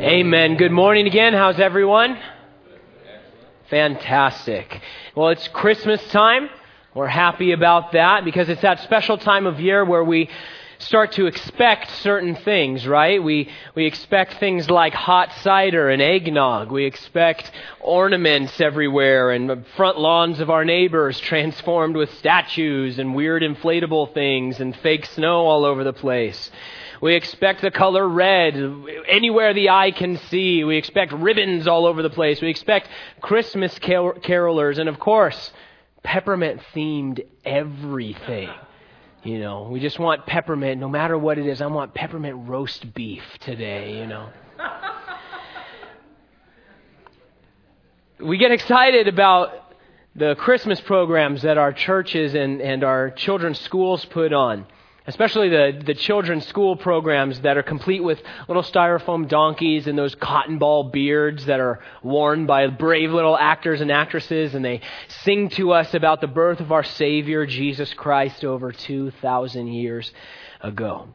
Amen. Good morning again. How's everyone? Fantastic. Well, it's Christmas time. We're happy about that because it's that special time of year where we start to expect certain things, right? We, we expect things like hot cider and eggnog. We expect ornaments everywhere and front lawns of our neighbors transformed with statues and weird inflatable things and fake snow all over the place. We expect the color red anywhere the eye can see. We expect ribbons all over the place. We expect Christmas carolers and, of course, peppermint themed everything. You know, we just want peppermint no matter what it is. I want peppermint roast beef today, you know. we get excited about the Christmas programs that our churches and, and our children's schools put on especially the, the children's school programs that are complete with little styrofoam donkeys and those cotton ball beards that are worn by brave little actors and actresses, and they sing to us about the birth of our Savior, Jesus Christ, over 2,000 years ago.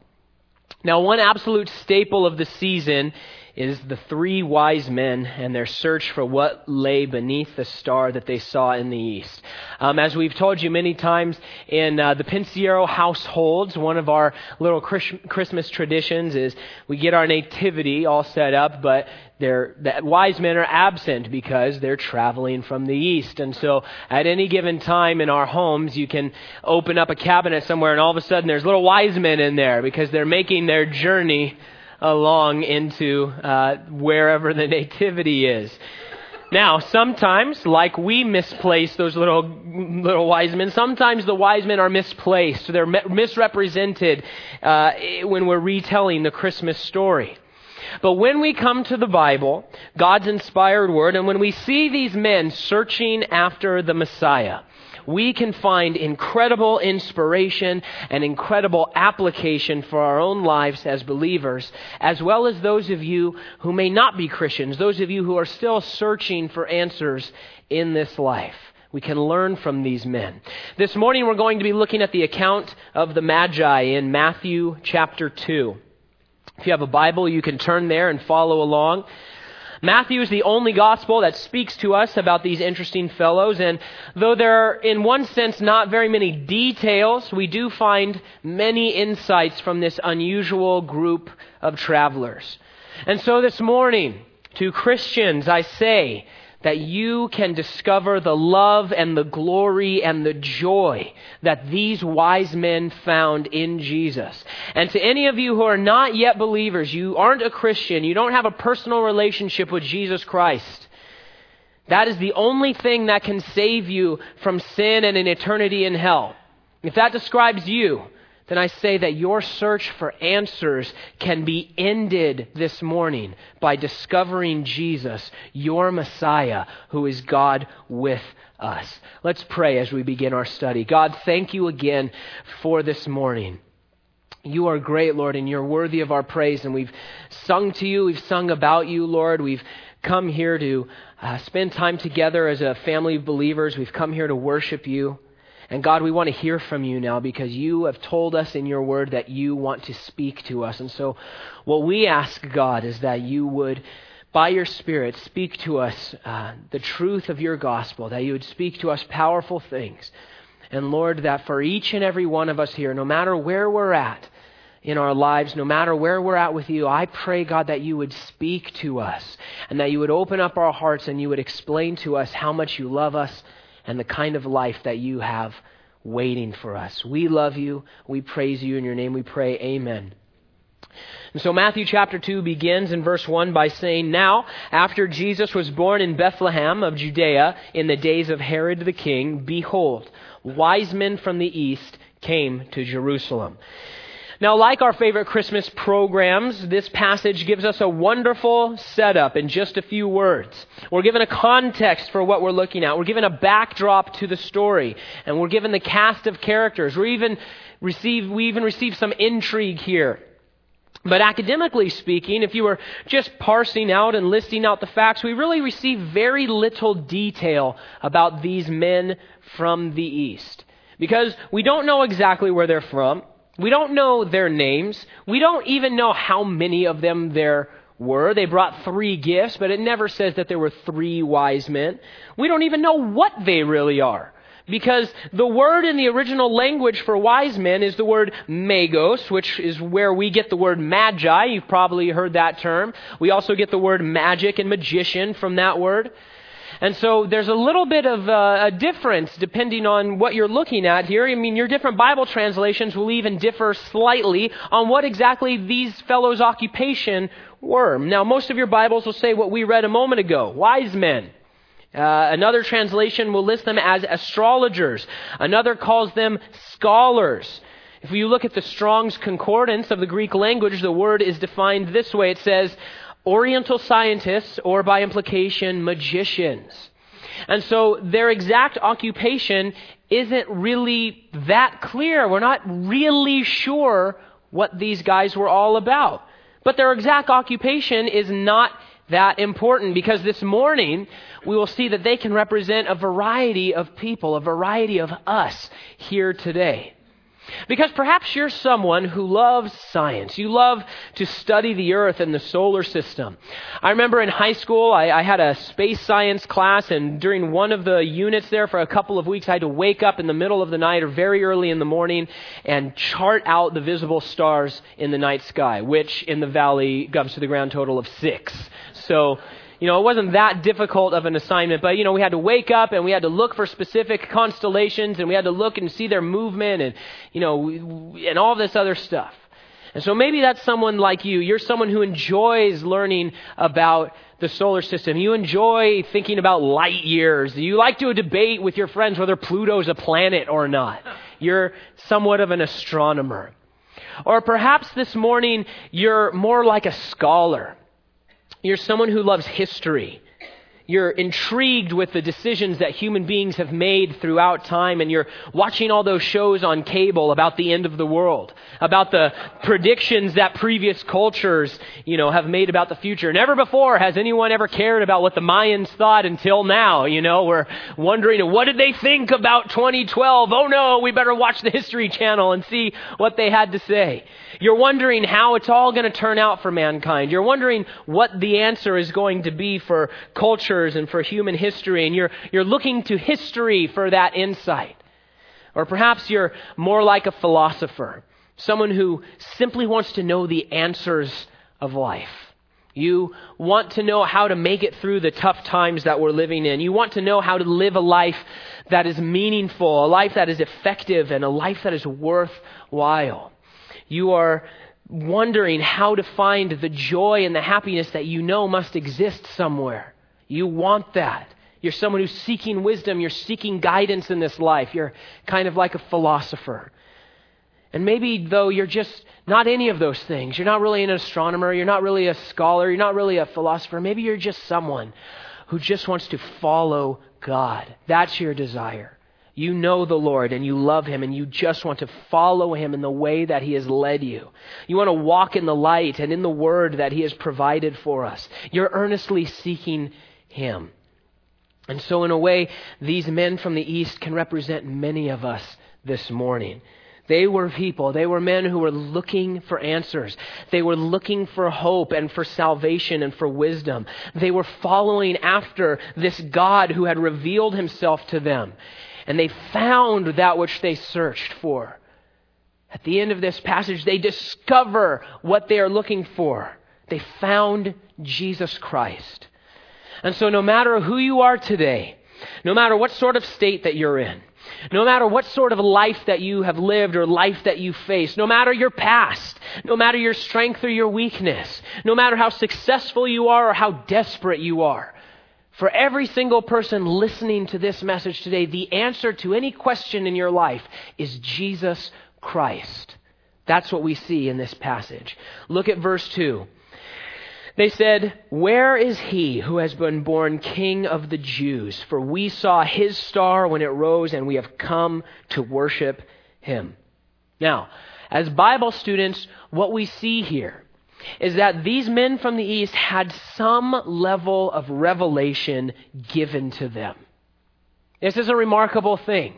Now, one absolute staple of the season is the three wise men and their search for what lay beneath the star that they saw in the east. Um, as we've told you many times in uh, the Pensiero households, one of our little Christmas traditions is we get our nativity all set up, but the wise men are absent because they're traveling from the east. And so at any given time in our homes, you can open up a cabinet somewhere and all of a sudden there's little wise men in there because they're making their journey along into uh, wherever the nativity is. Now, sometimes, like we misplace those little little wise men, sometimes the wise men are misplaced. They're misrepresented uh, when we're retelling the Christmas story. But when we come to the Bible, God's inspired word, and when we see these men searching after the Messiah, we can find incredible inspiration and incredible application for our own lives as believers, as well as those of you who may not be Christians, those of you who are still searching for answers in this life. We can learn from these men. This morning we're going to be looking at the account of the Magi in Matthew chapter 2. If you have a Bible, you can turn there and follow along. Matthew is the only gospel that speaks to us about these interesting fellows, and though there are, in one sense, not very many details, we do find many insights from this unusual group of travelers. And so this morning, to Christians, I say, that you can discover the love and the glory and the joy that these wise men found in Jesus. And to any of you who are not yet believers, you aren't a Christian, you don't have a personal relationship with Jesus Christ. That is the only thing that can save you from sin and an eternity in hell. If that describes you, then I say that your search for answers can be ended this morning by discovering Jesus, your Messiah, who is God with us. Let's pray as we begin our study. God, thank you again for this morning. You are great, Lord, and you're worthy of our praise. And we've sung to you, we've sung about you, Lord. We've come here to uh, spend time together as a family of believers. We've come here to worship you. And God, we want to hear from you now because you have told us in your word that you want to speak to us. And so, what we ask, God, is that you would, by your Spirit, speak to us uh, the truth of your gospel, that you would speak to us powerful things. And Lord, that for each and every one of us here, no matter where we're at in our lives, no matter where we're at with you, I pray, God, that you would speak to us and that you would open up our hearts and you would explain to us how much you love us and the kind of life that you have waiting for us. We love you. We praise you. In your name we pray. Amen. And so Matthew chapter 2 begins in verse 1 by saying, Now, after Jesus was born in Bethlehem of Judea in the days of Herod the king, behold, wise men from the east came to Jerusalem. Now, like our favorite Christmas programs, this passage gives us a wonderful setup in just a few words. We're given a context for what we're looking at. We're given a backdrop to the story. And we're given the cast of characters. We even receive, we even receive some intrigue here. But academically speaking, if you were just parsing out and listing out the facts, we really receive very little detail about these men from the East. Because we don't know exactly where they're from. We don't know their names. We don't even know how many of them there were. They brought three gifts, but it never says that there were three wise men. We don't even know what they really are. Because the word in the original language for wise men is the word magos, which is where we get the word magi. You've probably heard that term. We also get the word magic and magician from that word. And so there's a little bit of uh, a difference depending on what you're looking at here. I mean, your different Bible translations will even differ slightly on what exactly these fellows' occupation were. Now, most of your Bibles will say what we read a moment ago wise men. Uh, another translation will list them as astrologers. Another calls them scholars. If you look at the Strong's Concordance of the Greek language, the word is defined this way. It says, Oriental scientists, or by implication, magicians. And so their exact occupation isn't really that clear. We're not really sure what these guys were all about. But their exact occupation is not that important because this morning we will see that they can represent a variety of people, a variety of us here today. Because perhaps you're someone who loves science. You love to study the earth and the solar system. I remember in high school, I, I, had a space science class, and during one of the units there for a couple of weeks, I had to wake up in the middle of the night or very early in the morning and chart out the visible stars in the night sky, which in the valley comes to the grand total of six. So, you know, it wasn't that difficult of an assignment, but, you know, we had to wake up and we had to look for specific constellations and we had to look and see their movement and, you know, and all this other stuff. And so maybe that's someone like you. You're someone who enjoys learning about the solar system. You enjoy thinking about light years. You like to debate with your friends whether Pluto's a planet or not. You're somewhat of an astronomer. Or perhaps this morning you're more like a scholar. You're someone who loves history. You're intrigued with the decisions that human beings have made throughout time, and you're watching all those shows on cable about the end of the world, about the predictions that previous cultures, you know, have made about the future. Never before has anyone ever cared about what the Mayans thought until now, you know. We're wondering, what did they think about 2012? Oh no, we better watch the History Channel and see what they had to say. You're wondering how it's all going to turn out for mankind. You're wondering what the answer is going to be for culture cultures and for human history, and you're, you're looking to history for that insight. Or perhaps you're more like a philosopher, someone who simply wants to know the answers of life. You want to know how to make it through the tough times that we're living in. You want to know how to live a life that is meaningful, a life that is effective, and a life that is worthwhile. You are wondering how to find the joy and the happiness that you know must exist somewhere. You want that. You're someone who's seeking wisdom. You're seeking guidance in this life. You're kind of like a philosopher. And maybe, though, you're just not any of those things. You're not really an astronomer. You're not really a scholar. You're not really a philosopher. Maybe you're just someone who just wants to follow God. That's your desire. You know the Lord and you love Him and you just want to follow Him in the way that He has led you. You want to walk in the light and in the Word that He has provided for us. You're earnestly seeking him. And so, in a way, these men from the East can represent many of us this morning. They were people, they were men who were looking for answers. They were looking for hope and for salvation and for wisdom. They were following after this God who had revealed himself to them. And they found that which they searched for. At the end of this passage, they discover what they are looking for. They found Jesus Christ. And so, no matter who you are today, no matter what sort of state that you're in, no matter what sort of life that you have lived or life that you face, no matter your past, no matter your strength or your weakness, no matter how successful you are or how desperate you are, for every single person listening to this message today, the answer to any question in your life is Jesus Christ. That's what we see in this passage. Look at verse 2. They said, Where is he who has been born king of the Jews? For we saw his star when it rose, and we have come to worship him. Now, as Bible students, what we see here is that these men from the East had some level of revelation given to them. This is a remarkable thing.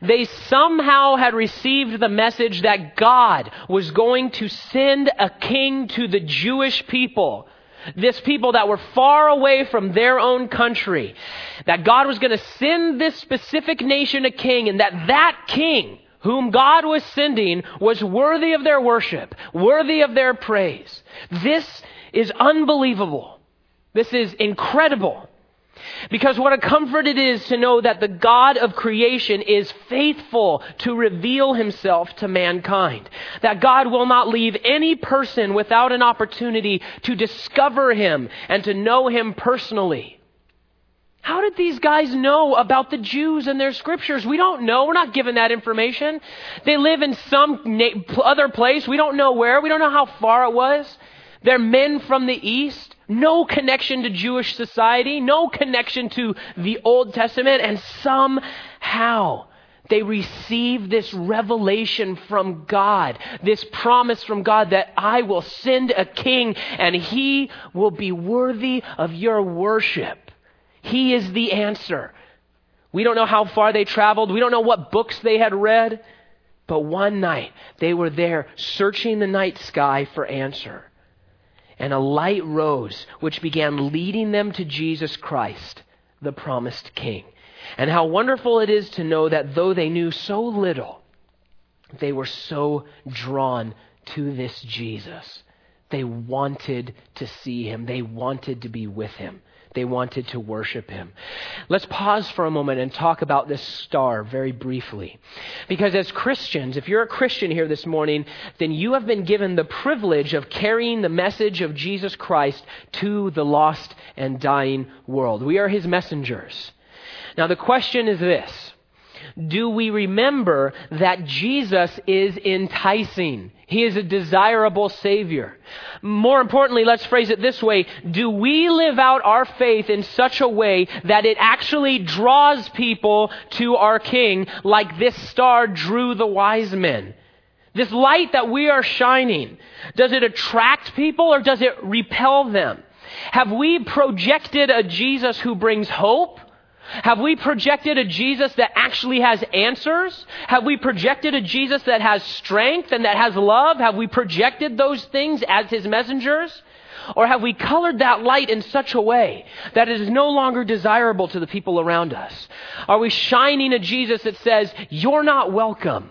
They somehow had received the message that God was going to send a king to the Jewish people this people that were far away from their own country, that God was going to send this specific nation a king, and that that king, whom God was sending, was worthy of their worship, worthy of their praise. This is unbelievable. This is incredible. Because what a comfort it is to know that the God of creation is faithful to reveal himself to mankind. That God will not leave any person without an opportunity to discover him and to know him personally. How did these guys know about the Jews and their scriptures? We don't know. We're not given that information. They live in some na- other place. We don't know where. We don't know how far it was. They're men from the east. No connection to Jewish society, no connection to the Old Testament, and somehow they receive this revelation from God, this promise from God that I will send a king and he will be worthy of your worship. He is the answer. We don't know how far they traveled, we don't know what books they had read, but one night they were there searching the night sky for answer and a light rose which began leading them to Jesus Christ, the promised King. And how wonderful it is to know that though they knew so little, they were so drawn to this Jesus. They wanted to see him, they wanted to be with him. They wanted to worship him. Let's pause for a moment and talk about this star very briefly. Because as Christians, if you're a Christian here this morning, then you have been given the privilege of carrying the message of Jesus Christ to the lost and dying world. We are his messengers. Now the question is this do we remember that Jesus is enticing? He is a desirable Savior. More importantly, let's phrase it this way. Do we live out our faith in such a way that it actually draws people to our King like this star drew the wise men? This light that we are shining, does it attract people or does it repel them? Have we projected a Jesus who brings hope? Have we projected a Jesus that actually has answers? Have we projected a Jesus that has strength and that has love? Have we projected those things as his messengers? Or have we colored that light in such a way that it is no longer desirable to the people around us? Are we shining a Jesus that says, You're not welcome,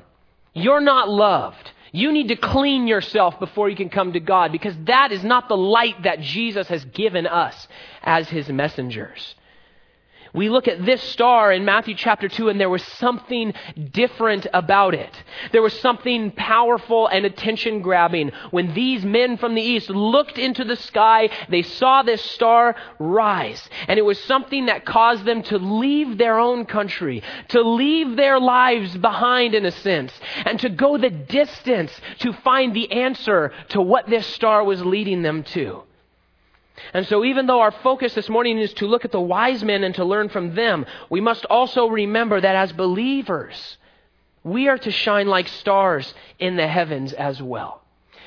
you're not loved, you need to clean yourself before you can come to God? Because that is not the light that Jesus has given us as his messengers. We look at this star in Matthew chapter 2, and there was something different about it. There was something powerful and attention grabbing. When these men from the east looked into the sky, they saw this star rise. And it was something that caused them to leave their own country, to leave their lives behind in a sense, and to go the distance to find the answer to what this star was leading them to. And so, even though our focus this morning is to look at the wise men and to learn from them, we must also remember that as believers, we are to shine like stars in the heavens as well.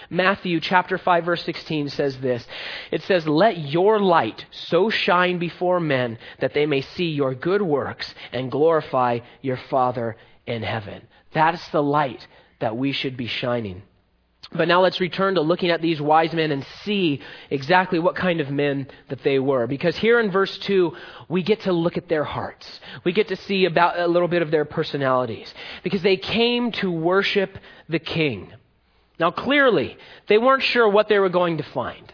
Matthew chapter 5 verse 16 says this. It says, "Let your light so shine before men that they may see your good works and glorify your Father in heaven." That's the light that we should be shining. But now let's return to looking at these wise men and see exactly what kind of men that they were. Because here in verse 2, we get to look at their hearts. We get to see about a little bit of their personalities. Because they came to worship the king. Now clearly, they weren't sure what they were going to find.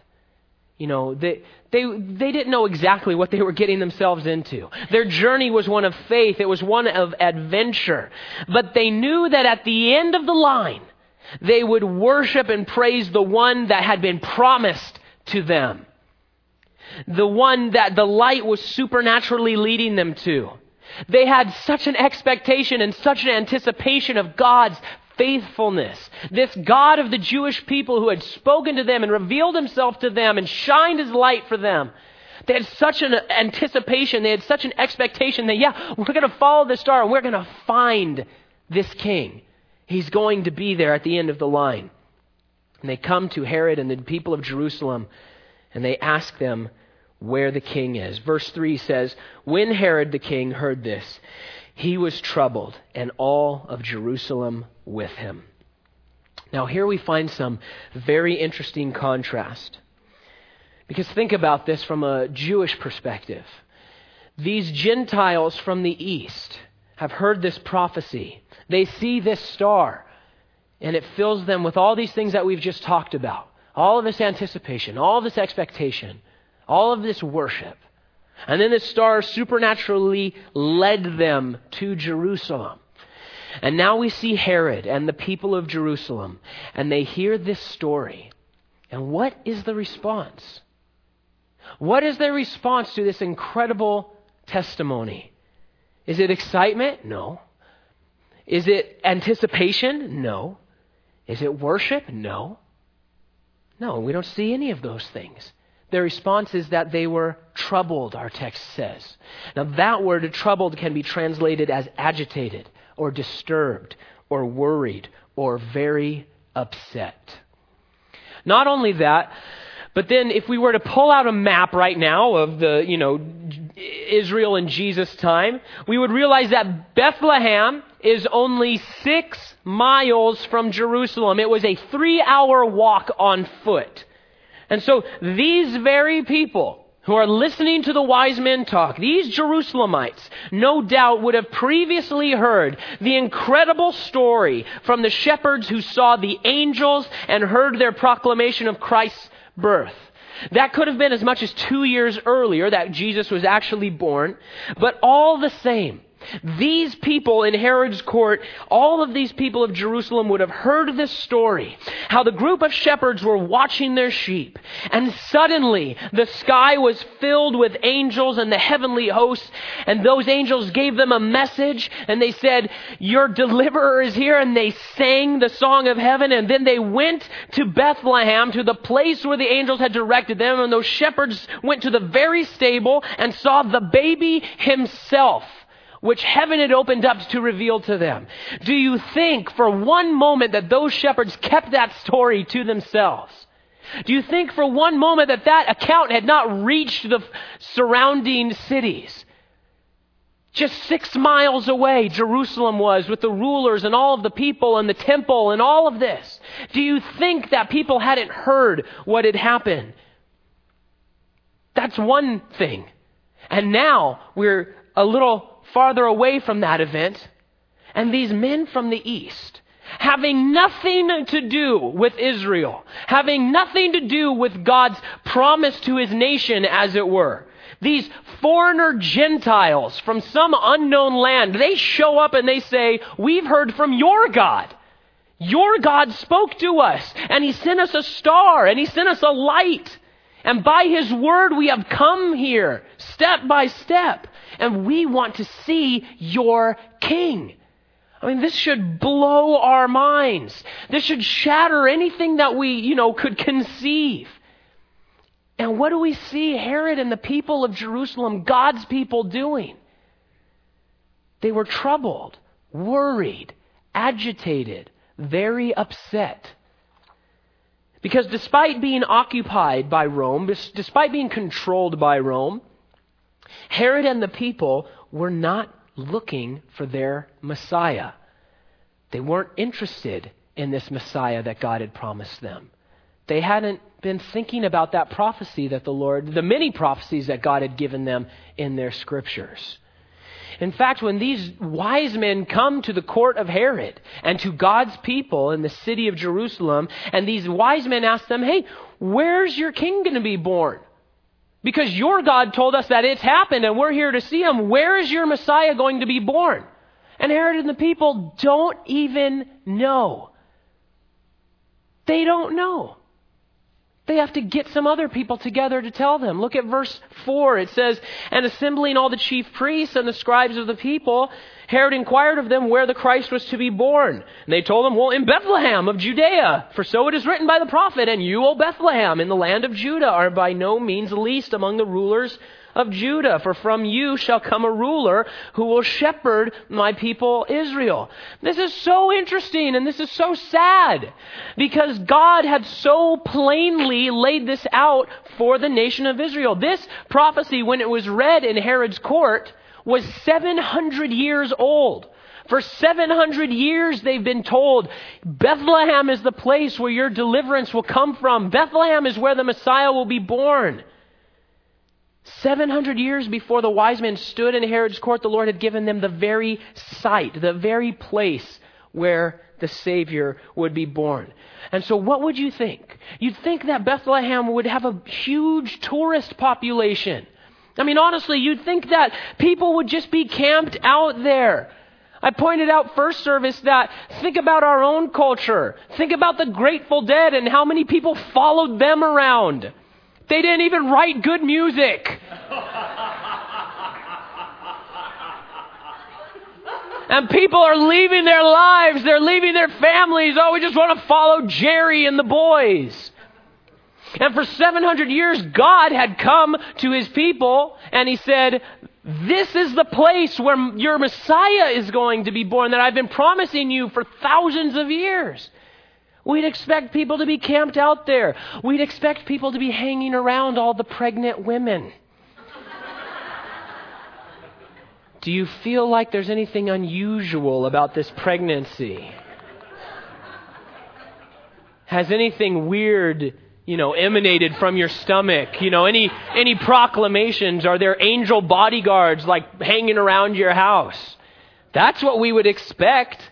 You know, they, they, they didn't know exactly what they were getting themselves into. Their journey was one of faith. It was one of adventure. But they knew that at the end of the line, they would worship and praise the one that had been promised to them. The one that the light was supernaturally leading them to. They had such an expectation and such an anticipation of God's faithfulness. This God of the Jewish people who had spoken to them and revealed himself to them and shined his light for them. They had such an anticipation, they had such an expectation that, yeah, we're going to follow this star and we're going to find this king. He's going to be there at the end of the line. And they come to Herod and the people of Jerusalem and they ask them where the king is. Verse 3 says, When Herod the king heard this, he was troubled, and all of Jerusalem with him. Now, here we find some very interesting contrast. Because think about this from a Jewish perspective. These Gentiles from the east have heard this prophecy. They see this star, and it fills them with all these things that we've just talked about all of this anticipation, all of this expectation, all of this worship. And then the star supernaturally led them to Jerusalem. And now we see Herod and the people of Jerusalem, and they hear this story. And what is the response? What is their response to this incredible testimony? Is it excitement? No. Is it anticipation? No. Is it worship? No. No, we don't see any of those things. Their response is that they were troubled, our text says. Now, that word troubled can be translated as agitated, or disturbed, or worried, or very upset. Not only that, but then if we were to pull out a map right now of the, you know, Israel in Jesus' time, we would realize that Bethlehem is only six miles from Jerusalem. It was a three hour walk on foot. And so these very people who are listening to the wise men talk, these Jerusalemites, no doubt would have previously heard the incredible story from the shepherds who saw the angels and heard their proclamation of Christ's birth. That could have been as much as two years earlier that Jesus was actually born, but all the same, these people in Herod's court, all of these people of Jerusalem would have heard this story. How the group of shepherds were watching their sheep. And suddenly the sky was filled with angels and the heavenly hosts. And those angels gave them a message and they said, Your deliverer is here. And they sang the song of heaven. And then they went to Bethlehem, to the place where the angels had directed them. And those shepherds went to the very stable and saw the baby himself which heaven had opened up to reveal to them. Do you think for one moment that those shepherds kept that story to themselves? Do you think for one moment that that account had not reached the surrounding cities? Just six miles away, Jerusalem was with the rulers and all of the people and the temple and all of this. Do you think that people hadn't heard what had happened? That's one thing. And now we're a little farther away from that event. And these men from the east, having nothing to do with Israel, having nothing to do with God's promise to his nation, as it were, these foreigner Gentiles from some unknown land, they show up and they say, We've heard from your God. Your God spoke to us, and He sent us a star, and He sent us a light. And by His word, we have come here, step by step and we want to see your king. I mean, this should blow our minds. This should shatter anything that we, you know, could conceive. And what do we see Herod and the people of Jerusalem, God's people, doing? They were troubled, worried, agitated, very upset. Because despite being occupied by Rome, despite being controlled by Rome, Herod and the people were not looking for their Messiah. They weren't interested in this Messiah that God had promised them. They hadn't been thinking about that prophecy that the Lord, the many prophecies that God had given them in their scriptures. In fact, when these wise men come to the court of Herod and to God's people in the city of Jerusalem, and these wise men ask them, Hey, where's your king going to be born? Because your God told us that it's happened and we're here to see him. Where is your Messiah going to be born? And Herod and the people don't even know. They don't know. They have to get some other people together to tell them. Look at verse 4. It says, And assembling all the chief priests and the scribes of the people, Herod inquired of them where the Christ was to be born. And they told him, Well, in Bethlehem of Judea, for so it is written by the prophet, And you, O Bethlehem, in the land of Judah, are by no means least among the rulers of Judah, for from you shall come a ruler who will shepherd my people Israel. This is so interesting and this is so sad because God had so plainly laid this out for the nation of Israel. This prophecy, when it was read in Herod's court, was 700 years old. For 700 years, they've been told Bethlehem is the place where your deliverance will come from. Bethlehem is where the Messiah will be born. 700 years before the wise men stood in Herod's court, the Lord had given them the very site, the very place where the Savior would be born. And so, what would you think? You'd think that Bethlehem would have a huge tourist population. I mean, honestly, you'd think that people would just be camped out there. I pointed out first service that think about our own culture. Think about the Grateful Dead and how many people followed them around. They didn't even write good music. and people are leaving their lives, they're leaving their families. Oh, we just want to follow Jerry and the boys. And for 700 years, God had come to his people and he said, This is the place where your Messiah is going to be born that I've been promising you for thousands of years. We'd expect people to be camped out there. We'd expect people to be hanging around all the pregnant women. Do you feel like there's anything unusual about this pregnancy? Has anything weird, you know, emanated from your stomach? You know, any any proclamations? Are there angel bodyguards like hanging around your house? That's what we would expect.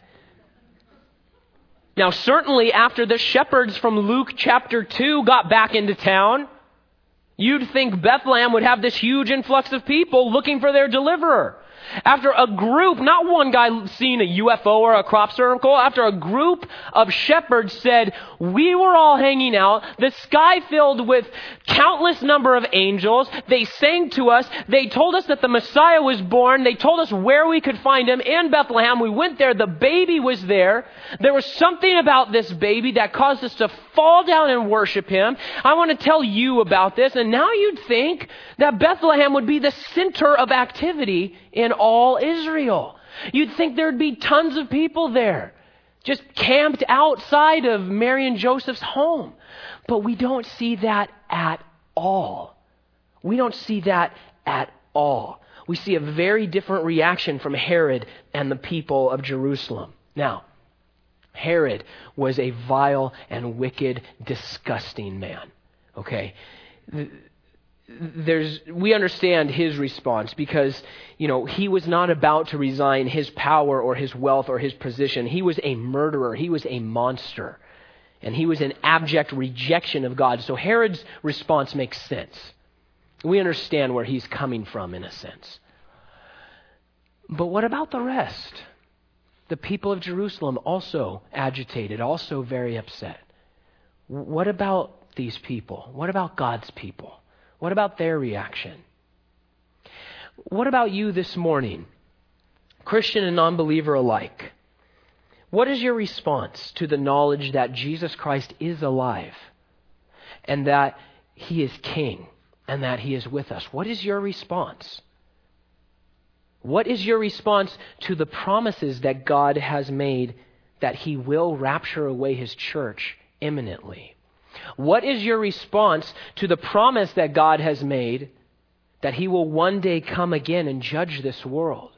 Now, certainly after the shepherds from Luke chapter 2 got back into town, you'd think Bethlehem would have this huge influx of people looking for their deliverer. After a group, not one guy seeing a UFO or a crop circle, after a group of shepherds said, we were all hanging out, the sky filled with countless number of angels, they sang to us, they told us that the Messiah was born, they told us where we could find him. In Bethlehem, we went there, the baby was there, there was something about this baby that caused us to fall down and worship him. I want to tell you about this, and now you'd think that Bethlehem would be the center of activity in all Israel. You'd think there'd be tons of people there, just camped outside of Mary and Joseph's home. But we don't see that at all. We don't see that at all. We see a very different reaction from Herod and the people of Jerusalem. Now, Herod was a vile and wicked, disgusting man. Okay? There's we understand his response because you know he was not about to resign his power or his wealth or his position. He was a murderer. He was a monster. And he was an abject rejection of god. So herod's response makes sense. We understand where he's coming from in a sense. But what about the rest? The people of jerusalem also agitated also very upset. What about these people? What about god's people what about their reaction? What about you this morning, Christian and non believer alike? What is your response to the knowledge that Jesus Christ is alive and that he is king and that he is with us? What is your response? What is your response to the promises that God has made that he will rapture away his church imminently? What is your response to the promise that God has made that He will one day come again and judge this world?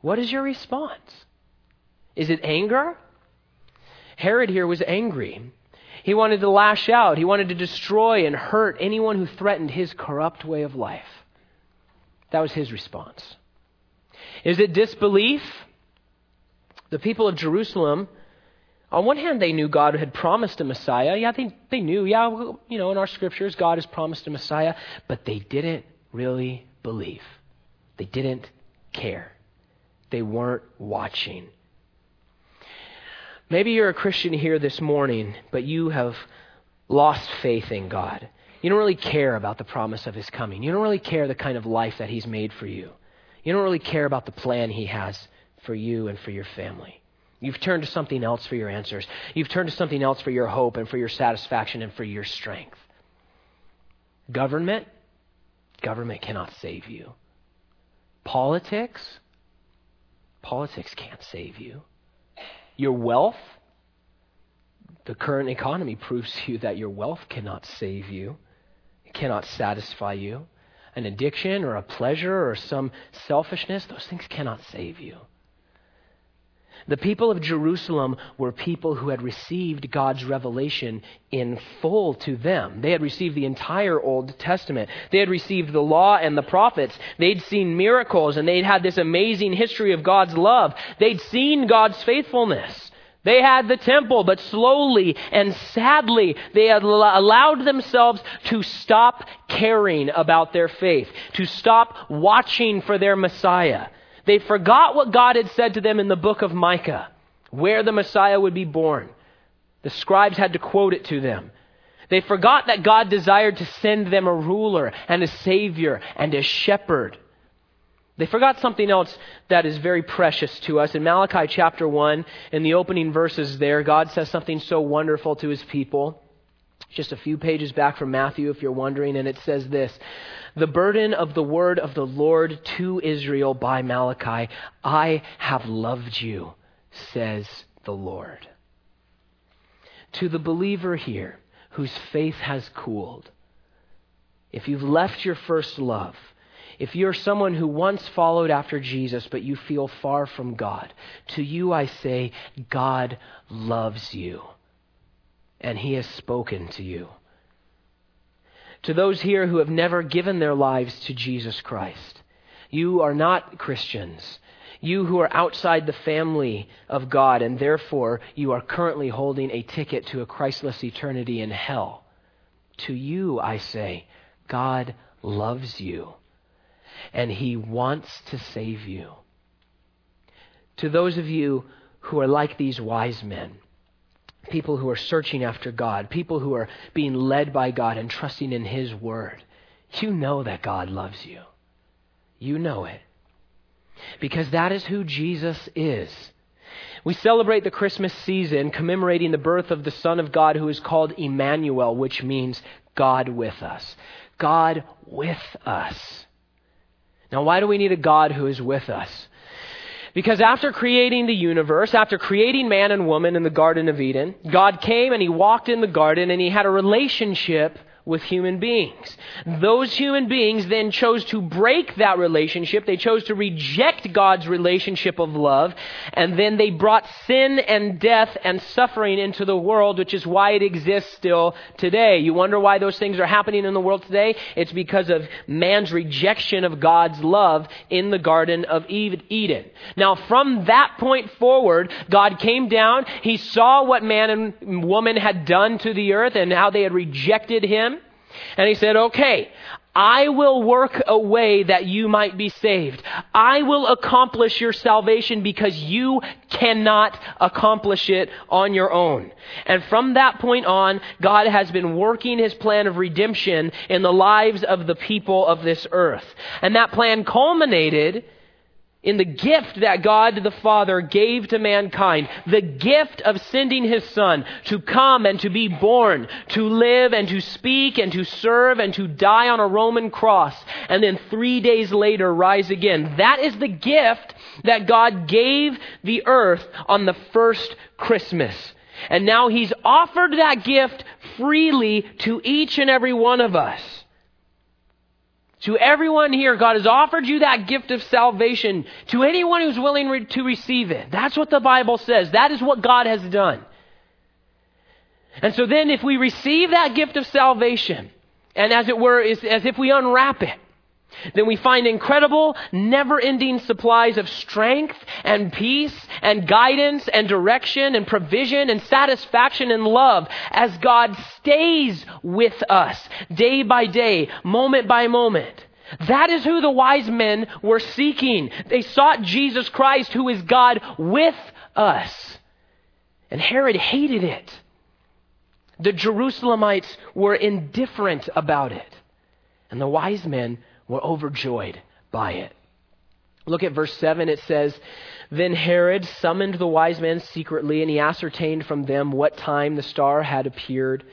What is your response? Is it anger? Herod here was angry. He wanted to lash out. He wanted to destroy and hurt anyone who threatened his corrupt way of life. That was his response. Is it disbelief? The people of Jerusalem on one hand, they knew God had promised a Messiah. Yeah, they, they knew, yeah, you know, in our scriptures, God has promised a Messiah, but they didn't really believe. They didn't care. They weren't watching. Maybe you're a Christian here this morning, but you have lost faith in God. You don't really care about the promise of His coming. You don't really care the kind of life that He's made for you. You don't really care about the plan He has for you and for your family. You've turned to something else for your answers. You've turned to something else for your hope and for your satisfaction and for your strength. Government, government cannot save you. Politics, politics can't save you. Your wealth, the current economy proves to you that your wealth cannot save you, it cannot satisfy you. An addiction or a pleasure or some selfishness, those things cannot save you. The people of Jerusalem were people who had received God's revelation in full to them. They had received the entire Old Testament. They had received the law and the prophets. They'd seen miracles and they'd had this amazing history of God's love. They'd seen God's faithfulness. They had the temple, but slowly and sadly, they had allowed themselves to stop caring about their faith, to stop watching for their Messiah. They forgot what God had said to them in the book of Micah, where the Messiah would be born. The scribes had to quote it to them. They forgot that God desired to send them a ruler and a savior and a shepherd. They forgot something else that is very precious to us. In Malachi chapter 1, in the opening verses there, God says something so wonderful to his people. Just a few pages back from Matthew, if you're wondering, and it says this The burden of the word of the Lord to Israel by Malachi I have loved you, says the Lord. To the believer here whose faith has cooled, if you've left your first love, if you're someone who once followed after Jesus, but you feel far from God, to you I say, God loves you, and He has spoken to you. To those here who have never given their lives to Jesus Christ, you are not Christians. You who are outside the family of God, and therefore you are currently holding a ticket to a Christless eternity in hell. To you, I say, God loves you and He wants to save you. To those of you who are like these wise men, people who are searching after God, people who are being led by God and trusting in His Word, you know that God loves you. You know it. Because that is who Jesus is. We celebrate the Christmas season commemorating the birth of the Son of God who is called Emmanuel, which means God with us. God with us. Now, why do we need a God who is with us? Because after creating the universe, after creating man and woman in the Garden of Eden, God came and he walked in the garden and he had a relationship with human beings. Those human beings then chose to break that relationship. They chose to reject God's relationship of love. And then they brought sin and death and suffering into the world, which is why it exists still today. You wonder why those things are happening in the world today? It's because of man's rejection of God's love in the Garden of Eden. Now, from that point forward, God came down. He saw what man and woman had done to the earth and how they had rejected Him. And he said, okay, I will work a way that you might be saved. I will accomplish your salvation because you cannot accomplish it on your own. And from that point on, God has been working his plan of redemption in the lives of the people of this earth. And that plan culminated in the gift that God the Father gave to mankind, the gift of sending His Son to come and to be born, to live and to speak and to serve and to die on a Roman cross, and then three days later rise again. That is the gift that God gave the earth on the first Christmas. And now He's offered that gift freely to each and every one of us. To everyone here, God has offered you that gift of salvation to anyone who's willing re- to receive it. That's what the Bible says. That is what God has done. And so then, if we receive that gift of salvation, and as it were, as if we unwrap it, then we find incredible, never ending supplies of strength and peace and guidance and direction and provision and satisfaction and love as God stays with us day by day, moment by moment. That is who the wise men were seeking. They sought Jesus Christ, who is God with us. And Herod hated it. The Jerusalemites were indifferent about it. And the wise men were overjoyed by it. Look at verse 7. It says, Then Herod summoned the wise men secretly, and he ascertained from them what time the star had appeared.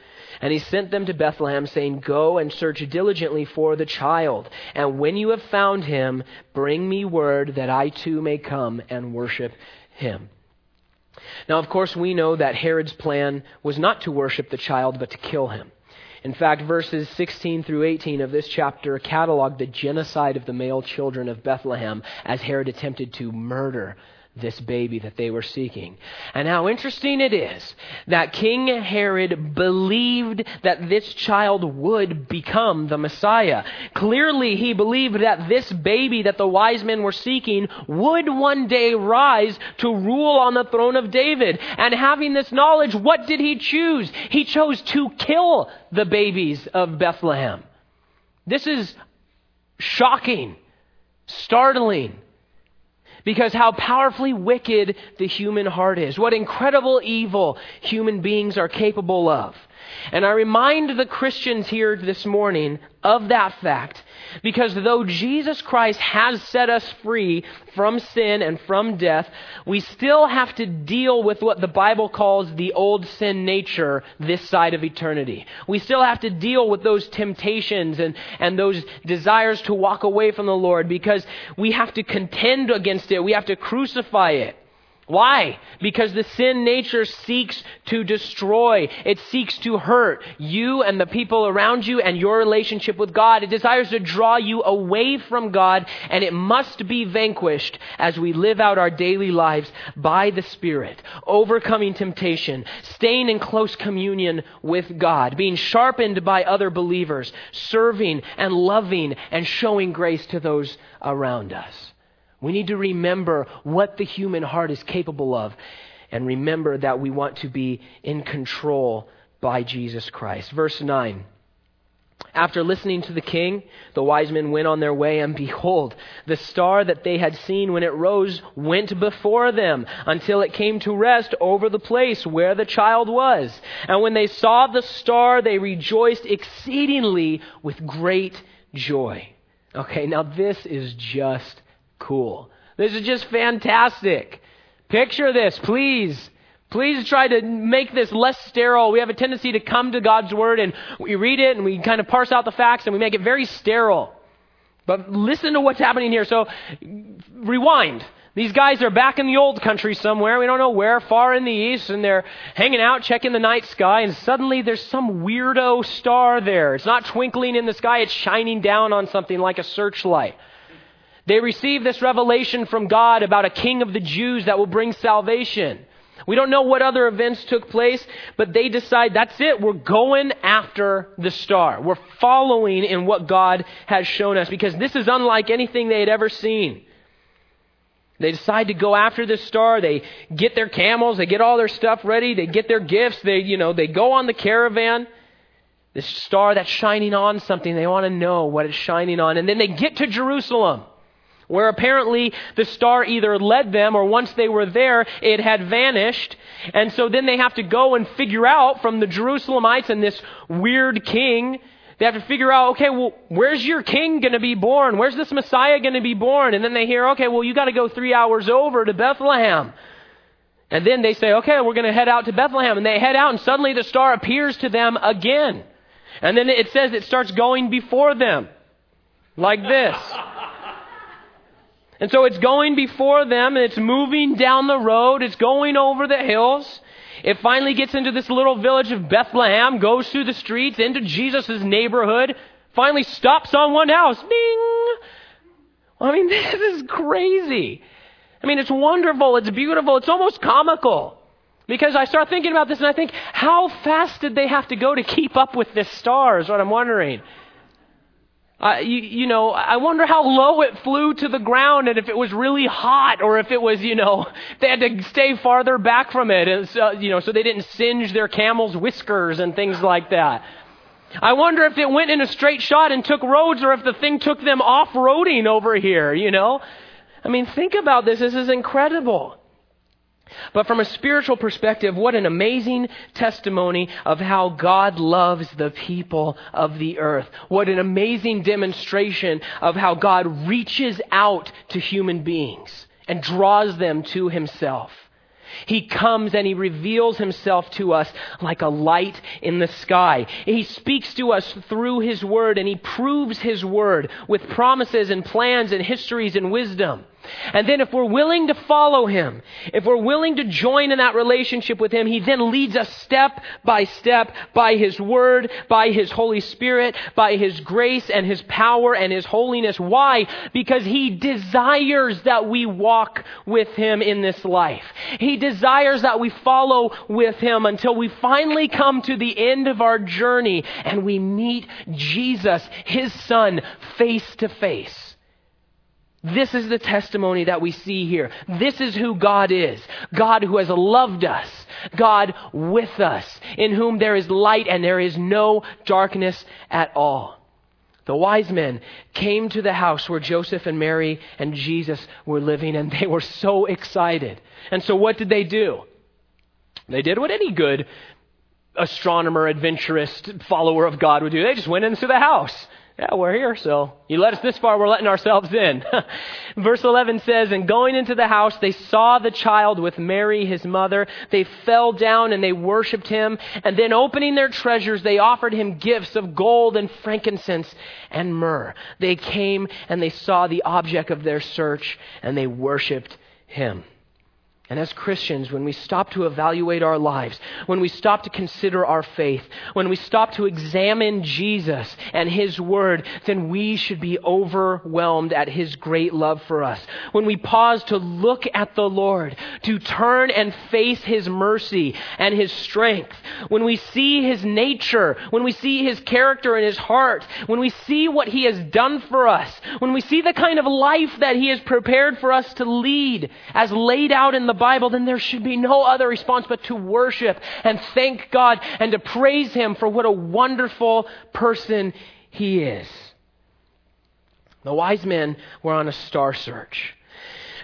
And he sent them to Bethlehem, saying, Go and search diligently for the child. And when you have found him, bring me word that I too may come and worship him. Now, of course, we know that Herod's plan was not to worship the child, but to kill him. In fact, verses 16 through 18 of this chapter catalog the genocide of the male children of Bethlehem as Herod attempted to murder this baby that they were seeking. And how interesting it is that King Herod believed that this child would become the Messiah. Clearly, he believed that this baby that the wise men were seeking would one day rise to rule on the throne of David. And having this knowledge, what did he choose? He chose to kill the babies of Bethlehem. This is shocking, startling because how powerfully wicked the human heart is. What incredible evil human beings are capable of. And I remind the Christians here this morning of that fact because though Jesus Christ has set us free from sin and from death, we still have to deal with what the Bible calls the old sin nature this side of eternity. We still have to deal with those temptations and, and those desires to walk away from the Lord because we have to contend against it. We have to crucify it. Why? Because the sin nature seeks to destroy. It seeks to hurt you and the people around you and your relationship with God. It desires to draw you away from God and it must be vanquished as we live out our daily lives by the Spirit, overcoming temptation, staying in close communion with God, being sharpened by other believers, serving and loving and showing grace to those around us. We need to remember what the human heart is capable of and remember that we want to be in control by Jesus Christ. Verse 9. After listening to the king, the wise men went on their way, and behold, the star that they had seen when it rose went before them until it came to rest over the place where the child was. And when they saw the star, they rejoiced exceedingly with great joy. Okay, now this is just cool. This is just fantastic. Picture this, please. Please try to make this less sterile. We have a tendency to come to God's Word and we read it and we kind of parse out the facts and we make it very sterile. But listen to what's happening here. So, rewind. These guys are back in the old country somewhere. We don't know where, far in the east, and they're hanging out, checking the night sky, and suddenly there's some weirdo star there. It's not twinkling in the sky, it's shining down on something like a searchlight. They receive this revelation from God about a king of the Jews that will bring salvation. We don't know what other events took place, but they decide that's it. We're going after the star. We're following in what God has shown us because this is unlike anything they had ever seen. They decide to go after this star. They get their camels. They get all their stuff ready. They get their gifts. They, you know, they go on the caravan. This star that's shining on something. They want to know what it's shining on. And then they get to Jerusalem where apparently the star either led them or once they were there, it had vanished. And so then they have to go and figure out from the Jerusalemites and this weird king, they have to figure out, okay, well, where's your king going to be born? Where's this Messiah going to be born? And then they hear, okay, well, you got to go three hours over to Bethlehem. And then they say, okay, we're going to head out to Bethlehem. And they head out, and suddenly the star appears to them again. And then it says it starts going before them, like this. And so it's going before them and it's moving down the road. It's going over the hills. It finally gets into this little village of Bethlehem, goes through the streets into Jesus' neighborhood, finally stops on one house. Bing! I mean, this is crazy. I mean, it's wonderful. It's beautiful. It's almost comical. Because I start thinking about this and I think, how fast did they have to go to keep up with this star is what I'm wondering. Uh, you, you, know, I wonder how low it flew to the ground and if it was really hot or if it was, you know, they had to stay farther back from it, and so, you know, so they didn't singe their camel's whiskers and things like that. I wonder if it went in a straight shot and took roads or if the thing took them off-roading over here, you know? I mean, think about this. This is incredible. But from a spiritual perspective, what an amazing testimony of how God loves the people of the earth. What an amazing demonstration of how God reaches out to human beings and draws them to himself. He comes and he reveals himself to us like a light in the sky. He speaks to us through his word and he proves his word with promises and plans and histories and wisdom. And then if we're willing to follow him, if we're willing to join in that relationship with him, he then leads us step by step by his word, by his Holy Spirit, by his grace and his power and his holiness. Why? Because he desires that we walk with him in this life. He desires that we follow with him until we finally come to the end of our journey and we meet Jesus, his son, face to face. This is the testimony that we see here. This is who God is. God who has loved us. God with us, in whom there is light and there is no darkness at all. The wise men came to the house where Joseph and Mary and Jesus were living and they were so excited. And so what did they do? They did what any good astronomer, adventurist, follower of God would do. They just went into the house yeah, we're here, so you let us this far, we're letting ourselves in. Verse 11 says, And going into the house, they saw the child with Mary, his mother. They fell down and they worshiped him. And then opening their treasures, they offered him gifts of gold and frankincense and myrrh. They came and they saw the object of their search and they worshiped him. And as Christians, when we stop to evaluate our lives, when we stop to consider our faith, when we stop to examine Jesus and His Word, then we should be overwhelmed at His great love for us. When we pause to look at the Lord, to turn and face His mercy and His strength, when we see His nature, when we see His character and His heart, when we see what He has done for us, when we see the kind of life that He has prepared for us to lead as laid out in the Bible, then there should be no other response but to worship and thank God and to praise Him for what a wonderful person He is. The wise men were on a star search.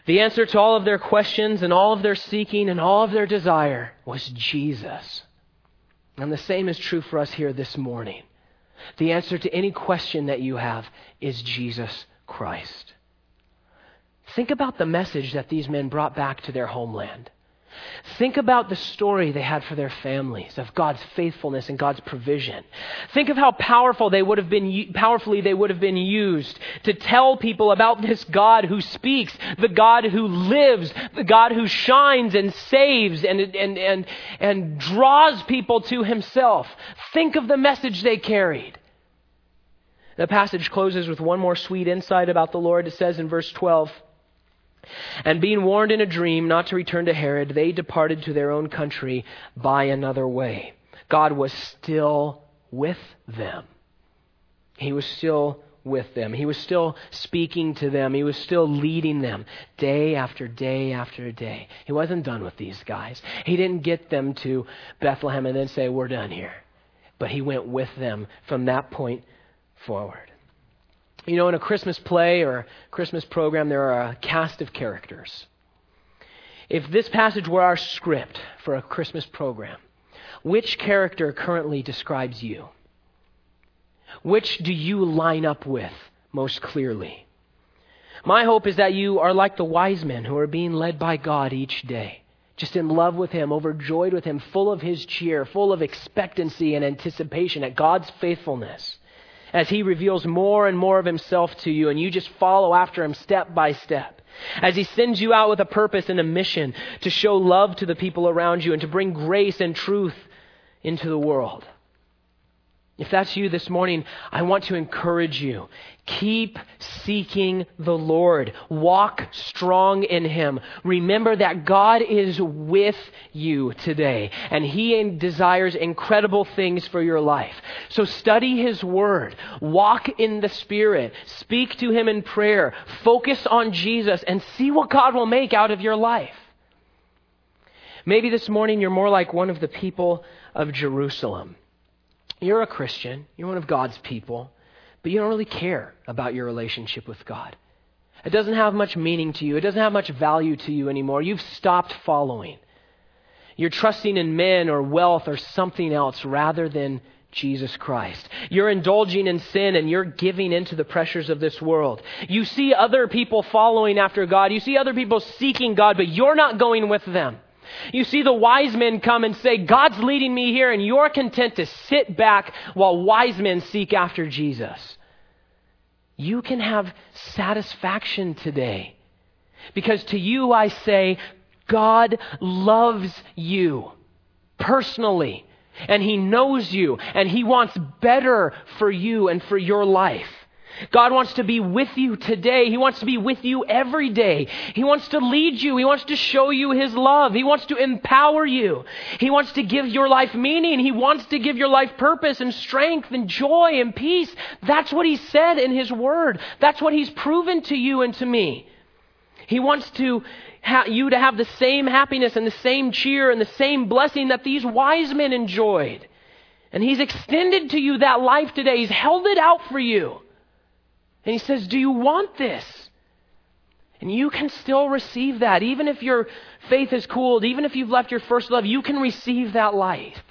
The answer to all of their questions and all of their seeking and all of their desire was Jesus. And the same is true for us here this morning. The answer to any question that you have is Jesus Christ. Think about the message that these men brought back to their homeland. Think about the story they had for their families of God's faithfulness and God's provision. Think of how powerful they would have been, powerfully they would have been used to tell people about this God who speaks, the God who lives, the God who shines and saves and, and, and, and draws people to himself. Think of the message they carried. The passage closes with one more sweet insight about the Lord. It says in verse 12, and being warned in a dream not to return to Herod, they departed to their own country by another way. God was still with them. He was still with them. He was still speaking to them. He was still leading them day after day after day. He wasn't done with these guys. He didn't get them to Bethlehem and then say, We're done here. But he went with them from that point forward. You know, in a Christmas play or a Christmas program, there are a cast of characters. If this passage were our script for a Christmas program, which character currently describes you? Which do you line up with most clearly? My hope is that you are like the wise men who are being led by God each day, just in love with Him, overjoyed with Him, full of His cheer, full of expectancy and anticipation at God's faithfulness as He reveals more and more of Himself to you, and you just follow after Him step by step. As He sends you out with a purpose and a mission to show love to the people around you and to bring grace and truth into the world. If that's you this morning, I want to encourage you. Keep seeking the Lord. Walk strong in Him. Remember that God is with you today, and He desires incredible things for your life. So study His Word. Walk in the Spirit. Speak to Him in prayer. Focus on Jesus, and see what God will make out of your life. Maybe this morning you're more like one of the people of Jerusalem you're a Christian, you're one of God's people, but you don't really care about your relationship with God. It doesn't have much meaning to you, it doesn't have much value to you anymore. You've stopped following. You're trusting in men or wealth or something else rather than Jesus Christ. You're indulging in sin and you're giving into the pressures of this world. You see other people following after God. You see other people seeking God, but you're not going with them. You see the wise men come and say, God's leading me here, and you're content to sit back while wise men seek after Jesus. You can have satisfaction today Because to you I say, God loves you personally, and He knows you, and He wants better for you and for your life. God wants to be with you today. He wants to be with you every day. He wants to lead you. He wants to show you His love. He wants to empower you. He wants to give your life meaning. He wants to give your life purpose and strength and joy and peace. That's what He said in His Word. That's what He's proven to you and to me. He wants to ha- you to have the same happiness and the same cheer and the same blessing that these wise men enjoyed. And He's extended to you that life today. He's held it out for you. And He says, Do you want this? And you can still receive that. Even if your faith is cooled, even if you've left your first love, you can receive that life.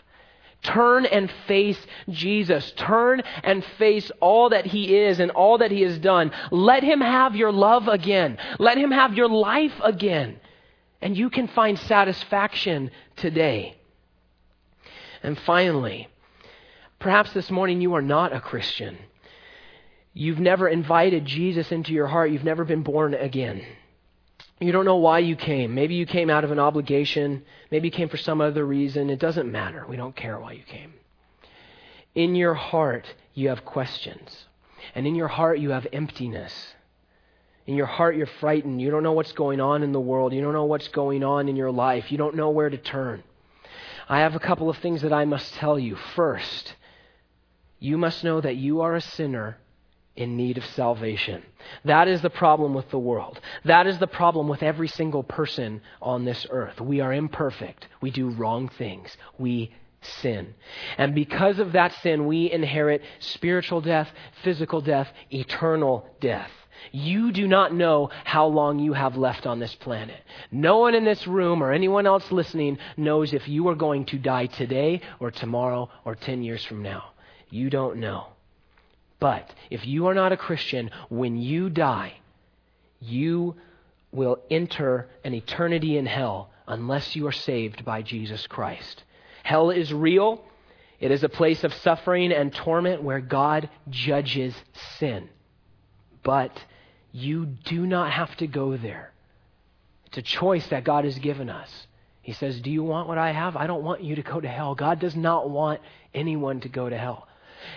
Turn and face Jesus. Turn and face all that He is and all that He has done. Let Him have your love again. Let Him have your life again. And you can find satisfaction today. And finally, perhaps this morning you are not a Christian. You've never invited Jesus into your heart. You've never been born again. You don't know why you came. Maybe you came out of an obligation. Maybe you came for some other reason. It doesn't matter. We don't care why you came. In your heart, you have questions. And in your heart, you have emptiness. In your heart, you're frightened. You don't know what's going on in the world. You don't know what's going on in your life. You don't know where to turn. I have a couple of things that I must tell you. First, you must know that you are a sinner in need of salvation. That is the problem with the world. That is the problem with every single person on this earth. We are imperfect. We do wrong things. We sin. And because of that sin, we inherit spiritual death, physical death, eternal death. You do not know how long you have left on this planet. No one in this room or anyone else listening knows if you are going to die today or tomorrow or 10 years from now. You don't know. But if you are not a Christian, when you die, you will enter an eternity in hell unless you are saved by Jesus Christ. Hell is real. It is a place of suffering and torment where God judges sin. But you do not have to go there. It's a choice that God has given us. He says, Do you want what I have? I don't want you to go to hell. God does not want anyone to go to hell.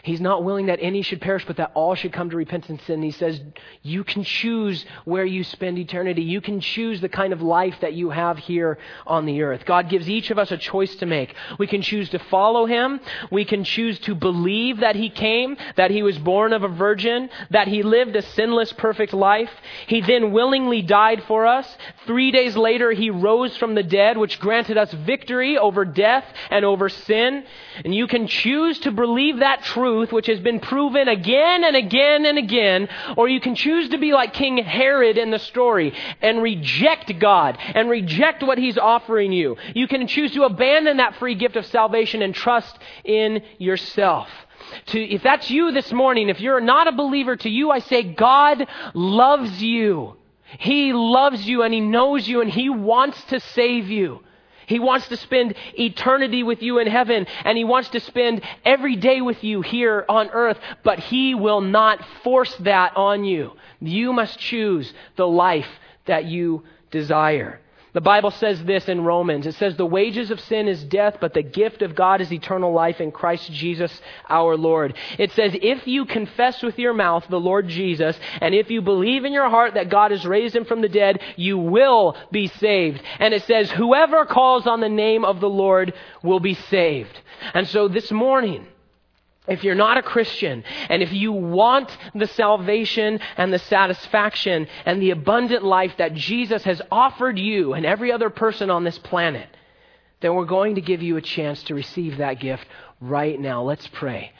He's not willing that any should perish, but that all should come to repentance. And sin. he says, You can choose where you spend eternity. You can choose the kind of life that you have here on the earth. God gives each of us a choice to make. We can choose to follow him. We can choose to believe that he came, that he was born of a virgin, that he lived a sinless, perfect life. He then willingly died for us. Three days later, he rose from the dead, which granted us victory over death and over sin. And you can choose to believe that truth, which has been proven again and again and again, or you can choose to be like King Herod in the story and reject God and reject what he's offering you. You can choose to abandon that free gift of salvation and trust in yourself. To, if that's you this morning, if you're not a believer, to you I say, God loves you. He loves you and He knows you and He wants to save you. He wants to spend eternity with you in heaven, and He wants to spend every day with you here on earth, but He will not force that on you. You must choose the life that you desire. The Bible says this in Romans. It says, The wages of sin is death, but the gift of God is eternal life in Christ Jesus our Lord. It says, If you confess with your mouth the Lord Jesus, and if you believe in your heart that God has raised him from the dead, you will be saved. And it says, Whoever calls on the name of the Lord will be saved. And so this morning, if you're not a Christian, and if you want the salvation and the satisfaction and the abundant life that Jesus has offered you and every other person on this planet, then we're going to give you a chance to receive that gift right now. Let's pray.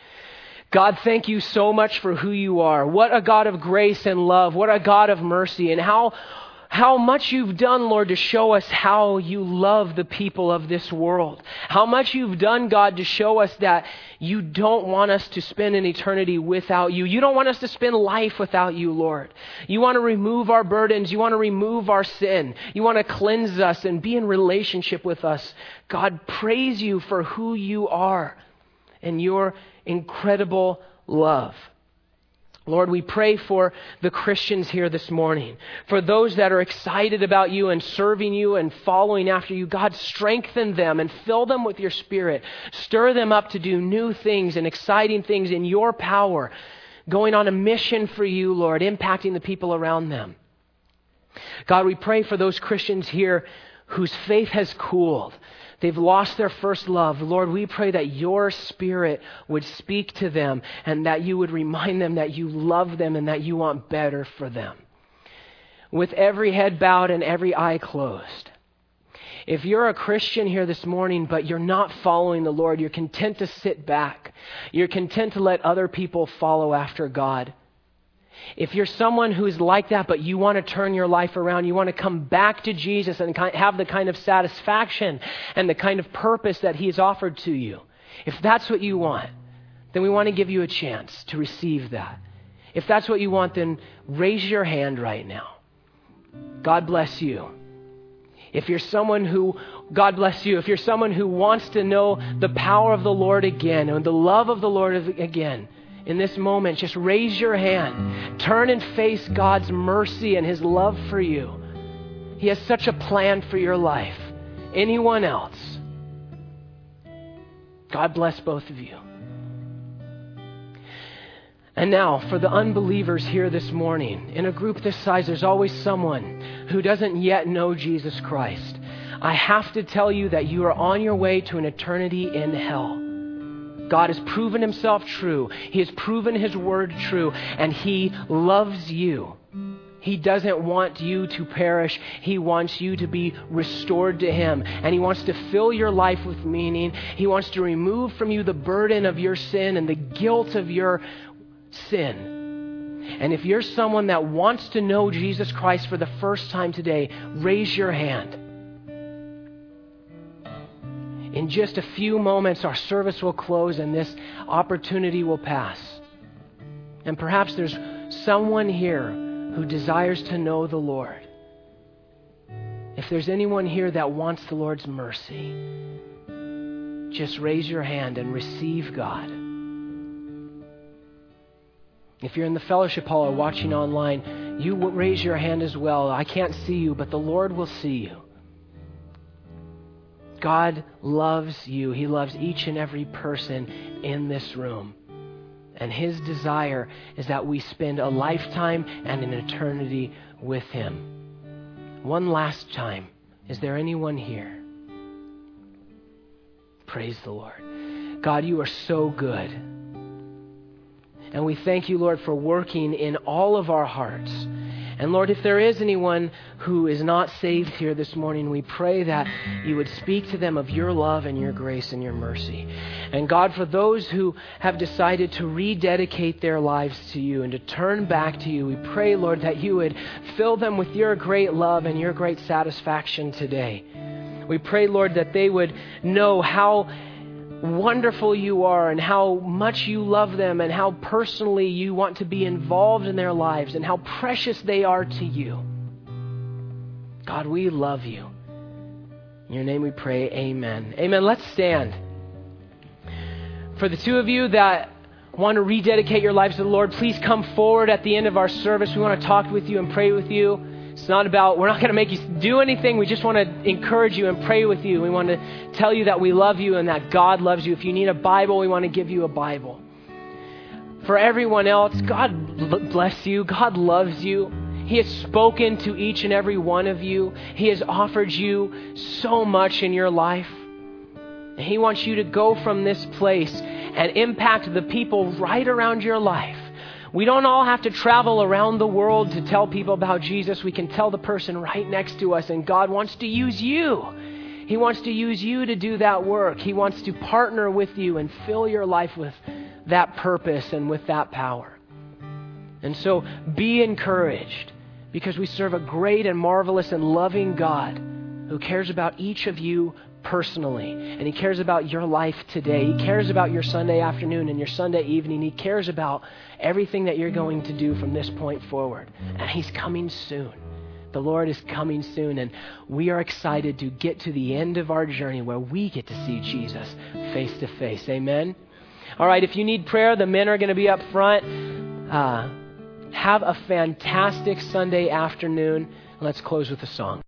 God, thank you so much for who you are. What a God of grace and love. What a God of mercy. And how how much you've done, Lord, to show us how you love the people of this world. How much you've done, God, to show us that you don't want us to spend an eternity without you. You don't want us to spend life without you, Lord. You want to remove our burdens. You want to remove our sin. You want to cleanse us and be in relationship with us. God, praise you for who you are and your incredible love. Lord, we pray for the Christians here this morning, for those that are excited about you and serving you and following after you. God, strengthen them and fill them with your spirit. Stir them up to do new things and exciting things in your power, going on a mission for you, Lord, impacting the people around them. God, we pray for those Christians here whose faith has cooled, They've lost their first love. Lord, we pray that your spirit would speak to them and that you would remind them that you love them and that you want better for them. With every head bowed and every eye closed. If you're a Christian here this morning, but you're not following the Lord, you're content to sit back, you're content to let other people follow after God. If you're someone who's like that, but you want to turn your life around, you want to come back to Jesus and have the kind of satisfaction and the kind of purpose that He has offered to you, if that's what you want, then we want to give you a chance to receive that. If that's what you want, then raise your hand right now. God bless you. If you're someone who, God bless you, if you're someone who wants to know the power of the Lord again and the love of the Lord again, in this moment, just raise your hand. Turn and face God's mercy and His love for you. He has such a plan for your life. Anyone else? God bless both of you. And now, for the unbelievers here this morning, in a group this size, there's always someone who doesn't yet know Jesus Christ. I have to tell you that you are on your way to an eternity in hell. God has proven himself true. He has proven his word true, and he loves you. He doesn't want you to perish. He wants you to be restored to Him. And He wants to fill your life with meaning. He wants to remove from you the burden of your sin and the guilt of your sin. And if you're someone that wants to know Jesus Christ for the first time today, raise your hand. In just a few moments, our service will close and this opportunity will pass. And perhaps there's someone here who desires to know the Lord. If there's anyone here that wants the Lord's mercy, just raise your hand and receive God. If you're in the fellowship hall or watching online, you raise your hand as well. I can't see you, but the Lord will see you. God loves you. He loves each and every person in this room. And His desire is that we spend a lifetime and an eternity with Him. One last time. Is there anyone here? Praise the Lord. God, you are so good. And we thank you, Lord, for working in all of our hearts and Lord, if there is anyone who is not saved here this morning, we pray that you would speak to them of your love and your grace and your mercy. And God, for those who have decided to rededicate their lives to you and to turn back to you, we pray, Lord, that you would fill them with your great love and your great satisfaction today. We pray, Lord, that they would know how wonderful you are and how much you love them and how personally you want to be involved in their lives and how precious they are to you. God, we love you. In your name we pray, amen. Amen. Let's stand. For the two of you that want to rededicate your lives to the Lord, please come forward at the end of our service. We want to talk with you and pray with you. It's not about, we're not going to make you do anything. We just want to encourage you and pray with you. We want to tell you that we love you and that God loves you. If you need a Bible, we want to give you a Bible. For everyone else, God bless you. God loves you. He has spoken to each and every one of you. He has offered you so much in your life. He wants you to go from this place and impact the people right around your life we don't all have to travel around the world to tell people about Jesus. We can tell the person right next to us, and God wants to use you. He wants to use you to do that work. He wants to partner with you and fill your life with that purpose and with that power. And so be encouraged because we serve a great and marvelous and loving God who cares about each of you personally. And He cares about your life today. He cares about your Sunday afternoon and your Sunday evening. He cares about everything that you're going to do from this point forward. And He's coming soon. The Lord is coming soon, and we are excited to get to the end of our journey where we get to see Jesus face to face. Amen? All right, if you need prayer, the men are going to be up front. Uh, have a fantastic Sunday afternoon. Let's close with a song.